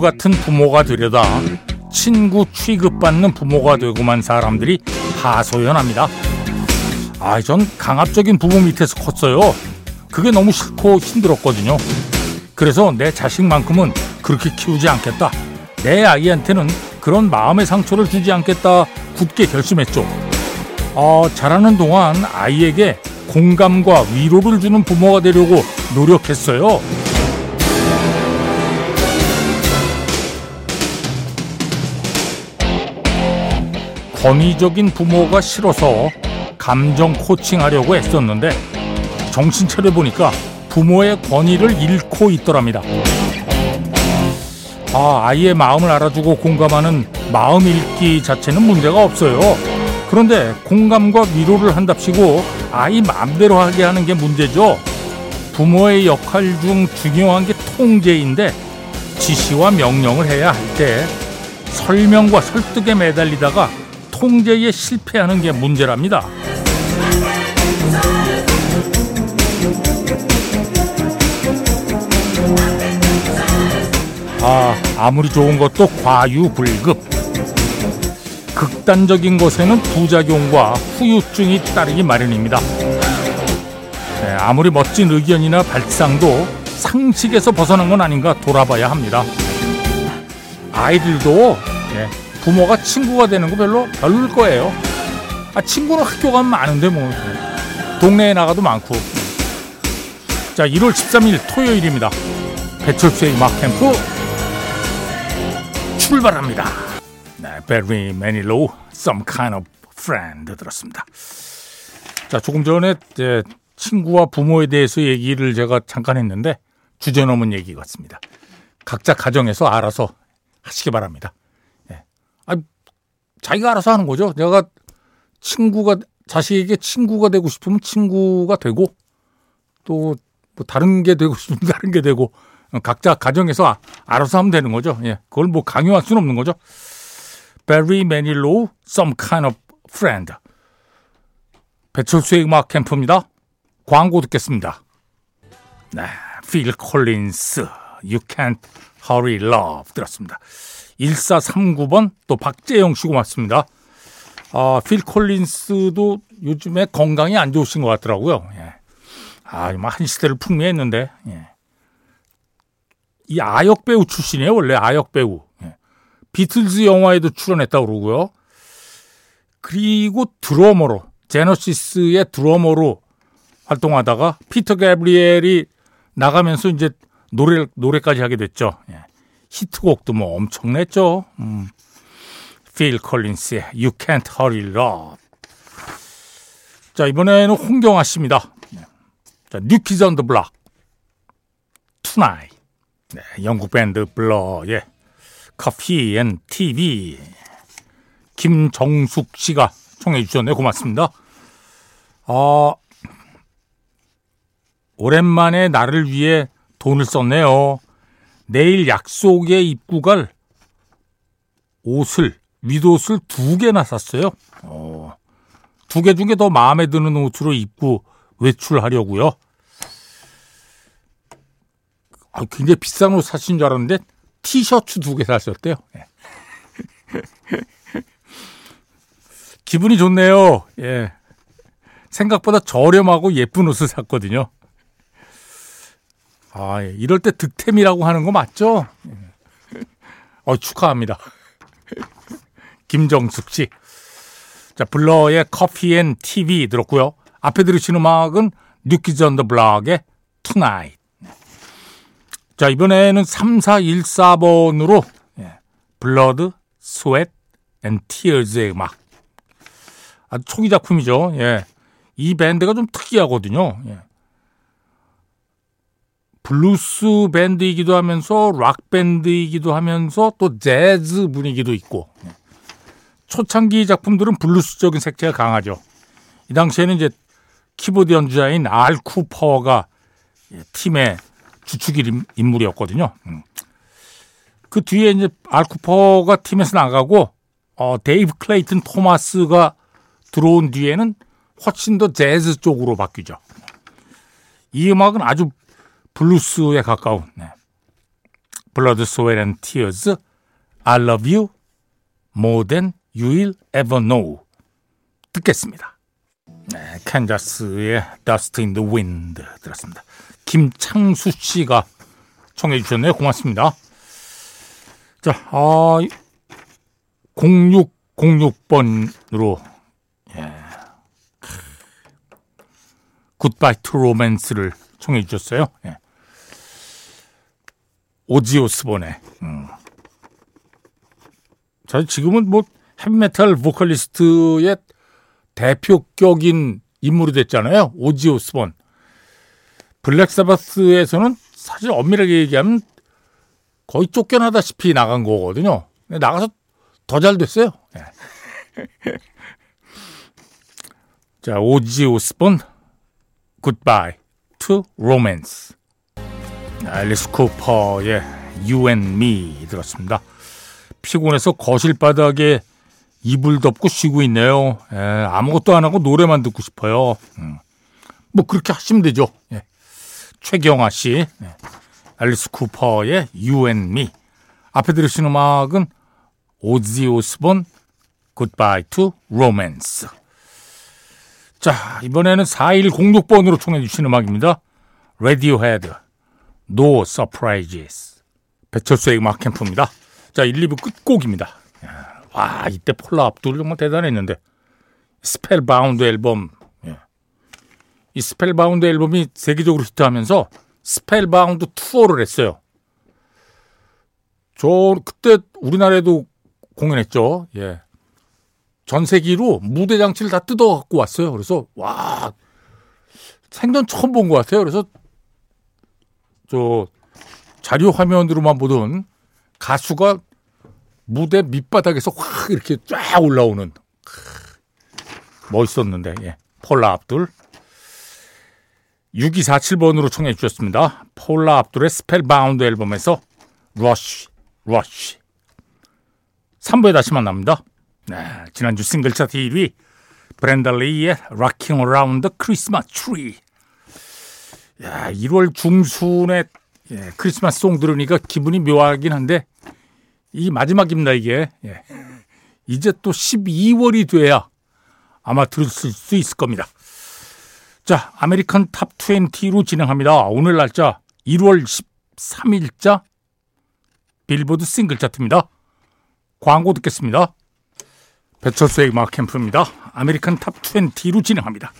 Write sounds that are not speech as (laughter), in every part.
같은 부모가 되려다 친구 취급받는 부모가 되고만 사람들이 하소연합니다. 아, 전 강압적인 부모 밑에서 컸어요. 그게 너무 싫고 힘들었거든요. 그래서 내 자식만큼은 그렇게 키우지 않겠다. 내 아이한테는 그런 마음의 상처를 주지 않겠다. 굳게 결심했죠. 어, 자라는 동안 아이에게 공감과 위로를 주는 부모가 되려고 노력했어요. 권위적인 부모가 싫어서 감정 코칭하려고 했었는데 정신 차려보니까 부모의 권위를 잃고 있더랍니다. 아, 아이의 마음을 알아주고 공감하는 마음 읽기 자체는 문제가 없어요. 그런데 공감과 위로를 한답시고 아이 마음대로 하게 하는 게 문제죠. 부모의 역할 중 중요한 게 통제인데 지시와 명령을 해야 할 때 설명과 설득에 매달리다가 통제에 실패하는 게 문제랍니다. 아, 아무리 좋은 것도 과유불급. 극단적인 것에는 부작용과 후유증이 따르기 마련입니다. 네, 아무리 멋진 의견이나 발상도 상식에서 벗어난 건 아닌가 돌아봐야 합니다. 아이들도 네, 부모가 친구가 되는 거 별로 별로일 거예요. 아, 친구는 학교 가면 많은데 뭐 동네에 나가도 많고. 자, 1월 13일 토요일입니다. 배철수의 음악 캠프 출발합니다. 네, Barry Manilow, Some Kind of Friend 들었습니다. 자, 조금 전에 제 친구와 부모에 대해서 얘기를 제가 잠깐 했는데 주제 넘은 얘기 같습니다. 각자 가정에서 알아서 하시기 바랍니다. 예. 아, 자기가 알아서 하는 거죠. 내가 친구가 자식에게 친구가 되고 싶으면 친구가 되고 또 뭐 다른 게 되고 싶으면 (laughs) 다른 게 되고 각자 가정에서 알아서 하면 되는 거죠. 예. 그걸 뭐 강요할 수는 없는 거죠. Barry Manilow, Some Kind of Friend. 배철수의 음악 캠프입니다. 광고 듣겠습니다. 네, Phil Collins, You Can't Hurry Love 들었습니다. 1439번 또 박재영 씨고 맞습니다. 아, 필 콜린스도 요즘에 건강이 안 좋으신 것 같더라고요. 예. 아, 한 시대를 풍미했는데, 예. 이 아역 배우 출신이에요, 원래 아역 배우. 예. 비틀즈 영화에도 출연했다고 그러고요. 그리고 드러머로, 제너시스의 드러머로 활동하다가 피터 가브리엘이 나가면서 이제 노래, 노래까지 하게 됐죠. 예. 히트곡도 뭐 엄청 냈죠. 음. 필 콜린스의 You Can't Hurry Love. 자, 이번에는 홍경아 씨입니다. 자, New Kids on the Block. Tonight. 네, 영국 밴드 블러의 Coffee and TV. 김정숙 씨가 청해 주셨네요. 고맙습니다. 어, 오랜만에 나를 위해 돈을 썼네요. 내일 약속에 입고 갈 옷을 윗옷을 두 개나 샀어요. 어, 두 개 중에 더 마음에 드는 옷으로 입고 외출하려고요. 아, 굉장히 비싼 옷 사신 줄 알았는데 티셔츠 두 개 사셨대요. 예. (laughs) 기분이 좋네요. 예. 생각보다 저렴하고 예쁜 옷을 샀거든요. 아, 예. 이럴 때 득템이라고 하는 거 맞죠? 예. 어, 축하합니다. 김정숙 씨. 자, 블러의 Coffee and TV 들었고요. 앞에 들으신 음악은 New Kids on the Block의 Tonight. 자, 이번에는 3414번으로 예, Blood, Sweat and Tears의 음악. 아주 초기 작품이죠. 예. 이 밴드가 좀 특이하거든요. 예. 블루스 밴드이기도 하면서 락 밴드이기도 하면서 또 재즈 분위기도 있고 예. 초창기 작품들은 블루스적인 색채가 강하죠. 이 당시에는 이제 키보드 연주자인 알 쿠퍼가 예, 팀의 주축 인물이었거든요. 음. 그 뒤에 이제 알 쿠퍼가 팀에서 나가고 어, 데이브 클레이튼 토마스가 들어온 뒤에는 훨씬 더 재즈 쪽으로 바뀌죠. 이 음악은 아주 블루스에 가까운 네. Blood, Sweat and Tears, I Love You More Than You'll Ever Know 듣겠습니다. 네, 캔자스의 Dust in the Wind 들었습니다. 김창수 씨가 청해 주셨네요. 고맙습니다. 자, 아, 0606번으로 예. Goodbye to Romance를 청해 주셨어요. 예. 오지 오스본의 음. 자, 지금은 뭐 헤비메탈 보컬리스트의 대표격인 인물이 됐잖아요. 오지 오스본. 블랙사바스에서는 사실 엄밀하게 얘기하면 거의 쫓겨나다시피 나간 거거든요. 나가서 더 잘 됐어요. 네. 자, 오지 오스본, Goodbye to Romance. 앨리스 쿠퍼의 You and Me 들었습니다. 피곤해서 거실 바닥에 이불 덮고 쉬고 있네요. 에, 아무것도 안 하고 노래만 듣고 싶어요. 음. 뭐 그렇게 하시면 되죠. 예. 최경아 씨, 예. 앨리스 쿠퍼의 You and Me. 앞에 들으신 음악은 오지 오스본 Goodbye to Romance. 자, 이번에는 4106번으로 총해 주신 음악입니다. Radiohead, No Surprises. 배철수의 음악 캠프입니다. 자, 1, 2부 끝곡입니다. 와, 이때 폴라 압둘 정말 대단했는데. Spellbound 앨범. 예. 이 Spellbound 앨범이 세계적으로 히트하면서 Spellbound 투어를 했어요. 저 그때 우리나라에도 공연했죠. 예. 전 세계로 무대 장치를 다 뜯어 갖고 왔어요. 그래서 와 생전 처음 본 것 같아요. 그래서 저 자료 화면으로만 보던 가수가 무대 밑바닥에서 확 이렇게 쫙 올라오는 멋있었는데 예. 폴라 압둘 6247번으로 청해 주셨습니다. 폴라 압둘의 Spellbound 앨범에서 Rush Rush 3부에 다시 만납니다. 네, 지난주 싱글 차트 1위 브렌다 리의 Rocking Around the Christmas Tree 야, 1월 중순에 예, 크리스마스 song 들으니까 기분이 묘하긴 한데 이 마지막입니다 이게 예. 이제 또 12월이 돼야 아마 들을 수 있을 겁니다. 자, American Top 20로 진행합니다. 오늘 날짜 1월 13일자 빌보드 싱글 차트입니다. 광고 듣겠습니다. 배철수의 음악 캠프입니다. American Top 20로 진행합니다.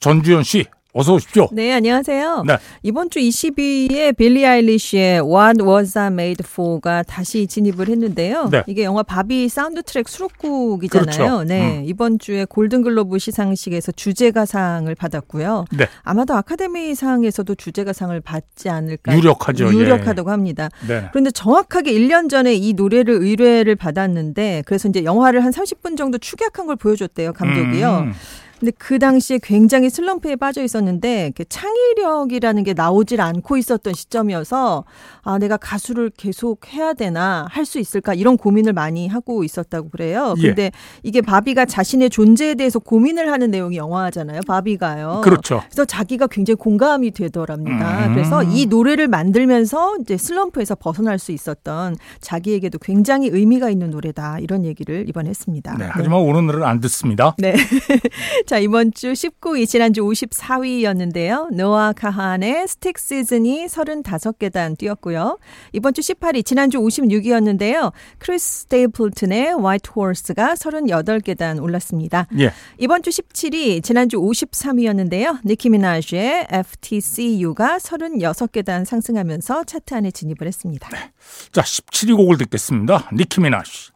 전주현 씨 어서 오십시오. 네, 안녕하세요. 네. 이번 주 20위에 빌리 아일리시의 What Was I Made For가 다시 진입을 했는데요. 네. 이게 영화 바비 사운드 트랙 수록곡이잖아요. 그렇죠. 네. 음. 이번 주에 골든글로브 시상식에서 주제가상을 받았고요. 네. 아마도 아카데미상에서도 주제가상을 받지 않을까 유력하죠. 유력하다고 예. 합니다. 네. 그런데 정확하게 1년 전에 이 노래를 의뢰를 받았는데 그래서 이제 영화를 한 30분 정도 축약한 걸 보여줬대요, 감독이요. 음. 근데 그 당시에 굉장히 슬럼프에 빠져 있었는데 그 창의력이라는 게 나오질 않고 있었던 시점이어서 아 내가 가수를 계속 해야 되나 할 수 있을까 이런 고민을 많이 하고 있었다고 그래요. 예. 근데 예. 이게 바비가 자신의 존재에 대해서 고민을 하는 내용이 영화잖아요. 바비가요. 그렇죠. 그래서 자기가 굉장히 공감이 되더랍니다. 음. 그래서 이 노래를 만들면서 이제 슬럼프에서 벗어날 수 있었던 자기에게도 굉장히 의미가 있는 노래다 이런 얘기를 이번에 했습니다. 네, 하지만 네. 오늘은 안 듣습니다. 네. (laughs) 자, 이번 주 19위, 지난주 54위였는데요. 노아 카한의 Stick Season이 35계단 뛰었고요. 이번 주 18위, 지난주 56위였는데요. 크리스 스테이플튼의 White Horse가 38계단 올랐습니다. 예. 이번 주 17위, 지난주 53위였는데요. 니키 미나즈의 FTCU가 36계단 상승하면서 차트 안에 진입을 했습니다. 네. 자, 17위 곡을 듣겠습니다. 니키 미나즈.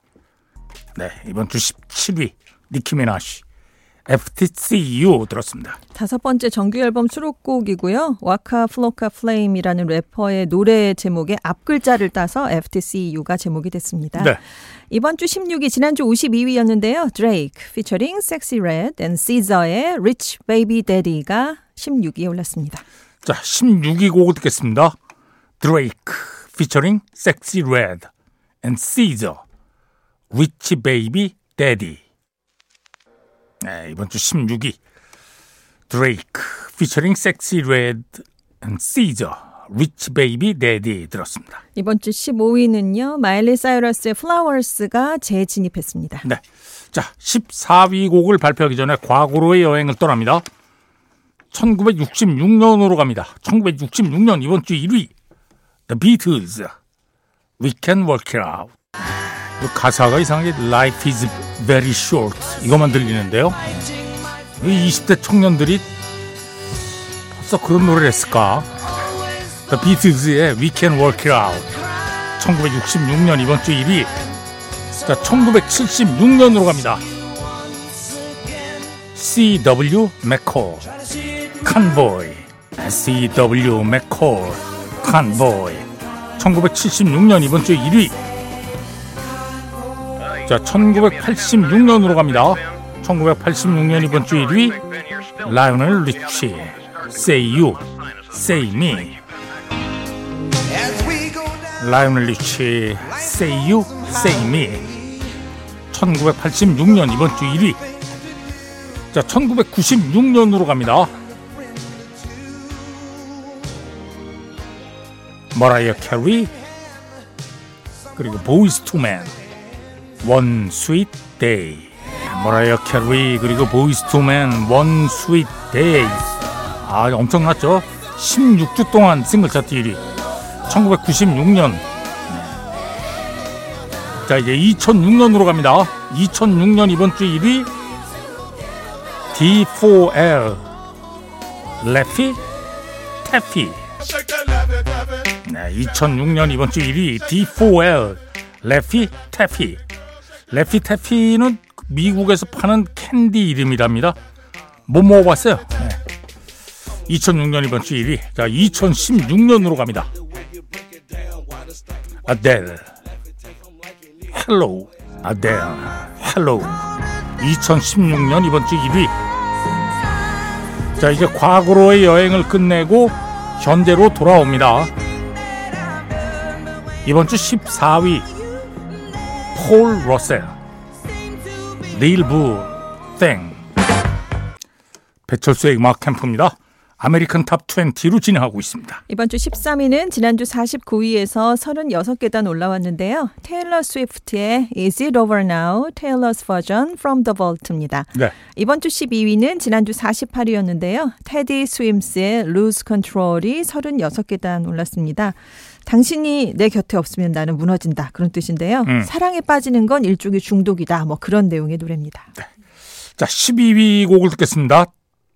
네, 이번 주 17위 니키 미나즈. FTCU 들었습니다. 다섯 번째 정규 앨범 수록곡이고요. 와카 플로카 플레임이라는 래퍼의 노래 제목의 앞 글자를 따서 FTCU가 제목이 됐습니다. 네. 이번 주 16위, 지난주 52위였는데요. 드레이크 피처링 섹시 레드 and 시저의 Rich Baby Daddy가 16위에 올랐습니다. 자, 16위 곡을 듣겠습니다. 드레이크 피처링 섹시 레드 and 시저 Rich Baby Daddy 네, 이번 주 16위 드레이크 피처링 섹시 레드 and 시저 Rich Baby Daddy 들었습니다. 이번 주 15위는요. 마일리 사이러스의 Flowers가 재진입했습니다. 네. 자, 14위 곡을 발표하기 전에 과거로의 여행을 떠납니다. 1966년으로 갑니다. 1966년 이번 주 1위 The Beatles We Can Work It Out 가사가 이상하게 Life is very short 이것만 들리는데요. 이 20대 청년들이 벌써 그런 노래를 했을까? The Beatles의 We Can Work It Out 1966년 이번 주 1위 자 1976년으로 갑니다. C.W. 맥콜 칸보이 C.W. 맥콜 칸보이 1976년 이번 주 1위 자 1986년으로 갑니다. 1986년 이번 주 1위 라이오넬 리치. Say You Say Me. 라이오넬 리치 Say You Say Me. 1986년 이번 주 1위. 자 1996년으로 갑니다. 머라이어 캐리 그리고 보이스 투맨 One Sweet Day 머라이어 캐리 그리고 보이스 투맨 One Sweet Day 아 엄청났죠? 16주 동안 싱글 차트 1위. 1996년. 자 이제 2006년으로 갑니다. 2006년 이번 주 1위 D4L Laffy? Taffy. 네, 2006년 이번 주 1위 D4L Laffy? Taffy Laffy Taffy는 미국에서 파는 캔디 이름이랍니다. 못 먹어봤어요? 네. 2006년 이번 주 1위. 자 2016년으로 갑니다. 아델. Hello. 아델. Hello. 2016년 이번 주 1위. 자 이제 과거로의 여행을 끝내고 현재로 돌아옵니다. 이번 주 14위 폴 러셀 Lil Boo Thang 배철수의 음악 캠프입니다 American Top 20로 진행하고 있습니다. 이번 주 13위는 지난주 49위에서 36계단 올라왔는데요. 테일러 스위프트의 Is It Over Now? Taylor's Version from the Vault입니다. 네. 이번 주 12위는 지난주 48위였는데요. 테디 스윈스의 Lose Control이 36계단 올랐습니다. 당신이 내 곁에 없으면 나는 무너진다. 그런 뜻인데요. 음. 사랑에 빠지는 건 일종의 중독이다. 뭐 그런 내용의 노래입니다. 네. 자, 12위 곡을 듣겠습니다.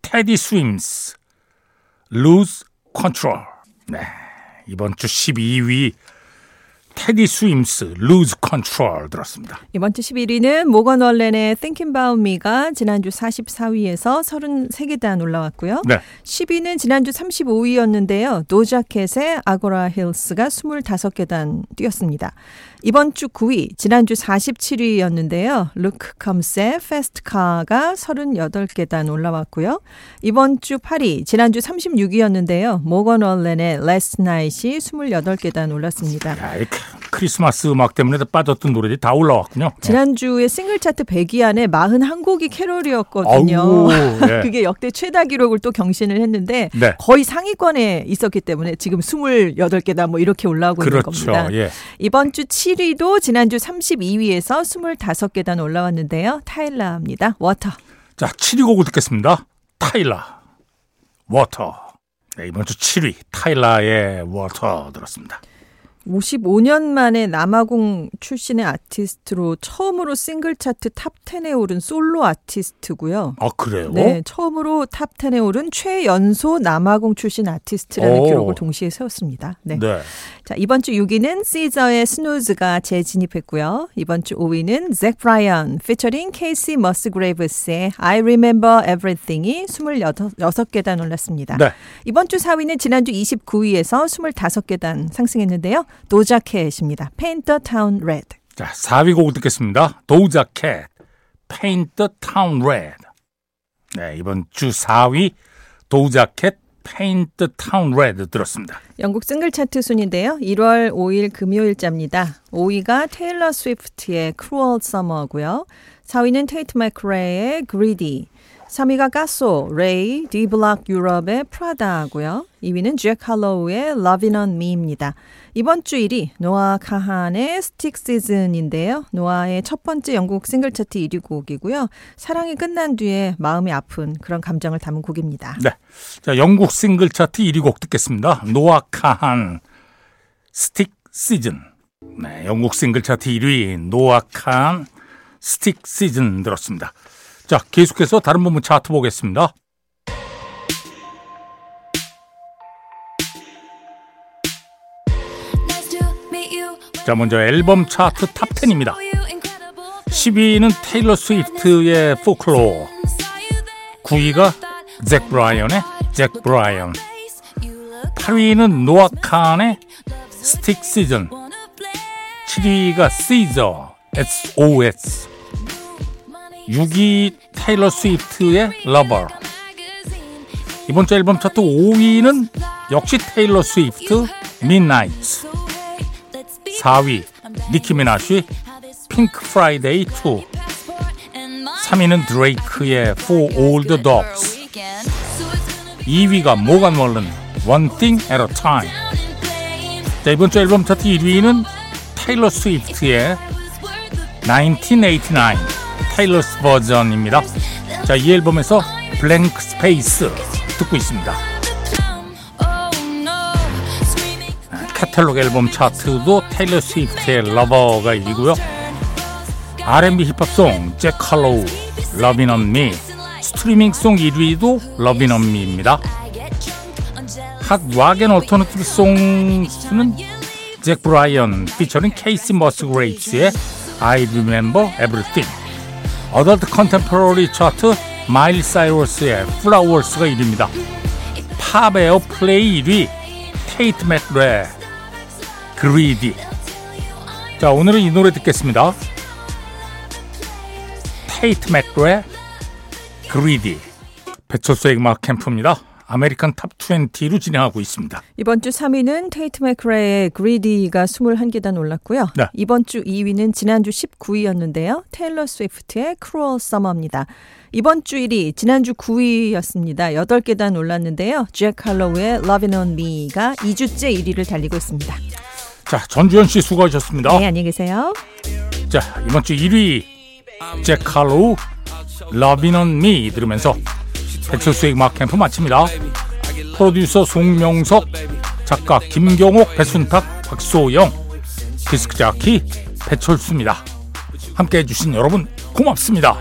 테디 스윔스 Lose Control. 네. 이번 주 12위 테디 스윔스 Lose Control 들었습니다. 이번 주 11위는 모건 월렌의 Thinking About Me가 지난주 44위에서 33계단 올라왔고요. 네. 10위는 지난주 35위였는데요. 도자 캣의 Agora Hills가 25계단 뛰었습니다. 이번 주 9위, 지난주 47위였는데요. 루크 컴스의 Fast Car가 38계단 올라왔고요. 이번 주 8위, 지난주 36위였는데요. 모건 월렌의 Last Night이 28계단 올랐습니다. 야, 크리스마스 음악 때문에 빠졌던 노래들이 다 올라왔군요. 지난주에 싱글 차트 100위 안에 41곡이 캐롤이었거든요. 아우, 네. (laughs) 그게 역대 최다 기록을 또 경신을 했는데 네. 거의 상위권에 있었기 때문에 지금 28계단 뭐 이렇게 올라오고 그렇죠. 있는 겁니다. 예. 이번 주 7 위도 지난주 32위에서 25계단 올라왔는데요. 타일라입니다. Water. 자, 7위 곡을 듣겠습니다. 타일라. Water. 네, 이번 주 7위 타일라의 Water 들었습니다. 55년 만에 남아공 출신의 아티스트로 처음으로 싱글 차트 Top 10에 오른 솔로 아티스트고요. 아, 그래요? 네, 처음으로 Top 10에 오른 최연소 남아공 출신 아티스트라는 오. 기록을 동시에 세웠습니다. 네. 네. 자, 이번 주 6위는 시저의 Snooze가 재진입했고요. 이번 주 5위는 잭 브라이언 피처링 케이시 머스그레이브스의 I Remember Everything이 26계단 올랐습니다. 네. 이번 주 4위는 지난주 29위에서 25계단 상승했는데요. 도자켓입니다. Paint the Town Red. 자, 4위 곡 듣겠습니다. 도자켓, Paint the Town Red. 네, 이번 주 4위 도자켓, Paint the Town Red 들었습니다. 영국 싱글 차트 순인데요. 1월 5일 금요일자입니다. 5위가 테일러 스위프트의 Cruel Summer고요. 4위는 테이트 마크레의 Greedy. 3위가 카소, 레이, 디블락 유럽의 프라다고요. 2위는 잭 할로우의 Lovin' on Me입니다. 이번 주 1위 노아 카한의 Stick Season인데요. 노아의 첫 번째 영국 싱글 차트 1위 곡이고요. 사랑이 끝난 뒤에 마음이 아픈 그런 감정을 담은 곡입니다. 네. 자, 영국 싱글 차트 1위 곡 듣겠습니다. 노아 카한 Stick Season. 네, 영국 싱글 차트 1위 노아 카한 Stick Season 들었습니다. 자, 계속해서 다른 부분 차트 보겠습니다. 자, 먼저 앨범 차트 Top 10입니다. 10위는 테일러 스위프트의 Folklore 9위가 잭 브라이언의 잭 브라이언 8위는 노아 카한의 Stick Season 7위가 시저 SOS 6위 테일러 스위프트의 Lover 이번 주 앨범 차트 5위는 역시 테일러 스위프트 Midnight. 4위 니키 미나쉬 Pink Friday 2 3위는 드레이크의 For All the Dogs. 2위가 모간 월른 One Thing 자, 이번 주 앨범 차트 1위는 테일러 스위프트의 1989 Taylor's Version입니다. 자, 이 앨범에서 Blank Space 듣고 있습니다. 카탈로그 앨범 차트도 테일러 스위프트의 Lover가 1위고요. R&B 힙합송 잭 칼로우 러빈 언 미, 스트리밍 Song 1위도 Lovin' on Me입니다. Hot Rock & Alternative Songs는 잭 브라이언 피처링 케이시 머스그레이츠의 I Remember Everything Adult Contemporary 차트 마일리 사이러스의 Flowers가 1위입니다. Pop Airplay 1위 테이트 맥레 Greedy 자 오늘은 이 노래 듣겠습니다. 테이트 맥레 Greedy 배철수의 음악 캠프입니다. American Top 20로 진행하고 있습니다. 이번 주 3위는 테이트 맥크레의 Greedy가 21계단 올랐고요. 네. 이번 주 2위는 지난주 19위였는데요. 테일러 스위프트의 Cruel Summer입니다. 이번 주 1위, 지난주 9위였습니다. 8계단 올랐는데요. 잭 할로우의 Lovin' on Me가 2주째 1위를 달리고 있습니다. 자, 전주현 씨 수고하셨습니다. 네, 안녕히 계세요. 자, 이번 주 1위 잭 할로우 Lovin' on Me 들으면서 배철수의 음악 캠프 마칩니다. 프로듀서 송명석, 작가 김경옥, 배순탁, 박소영, 디스크 자키 배철수입니다. 함께 해 주신 여러분 고맙습니다.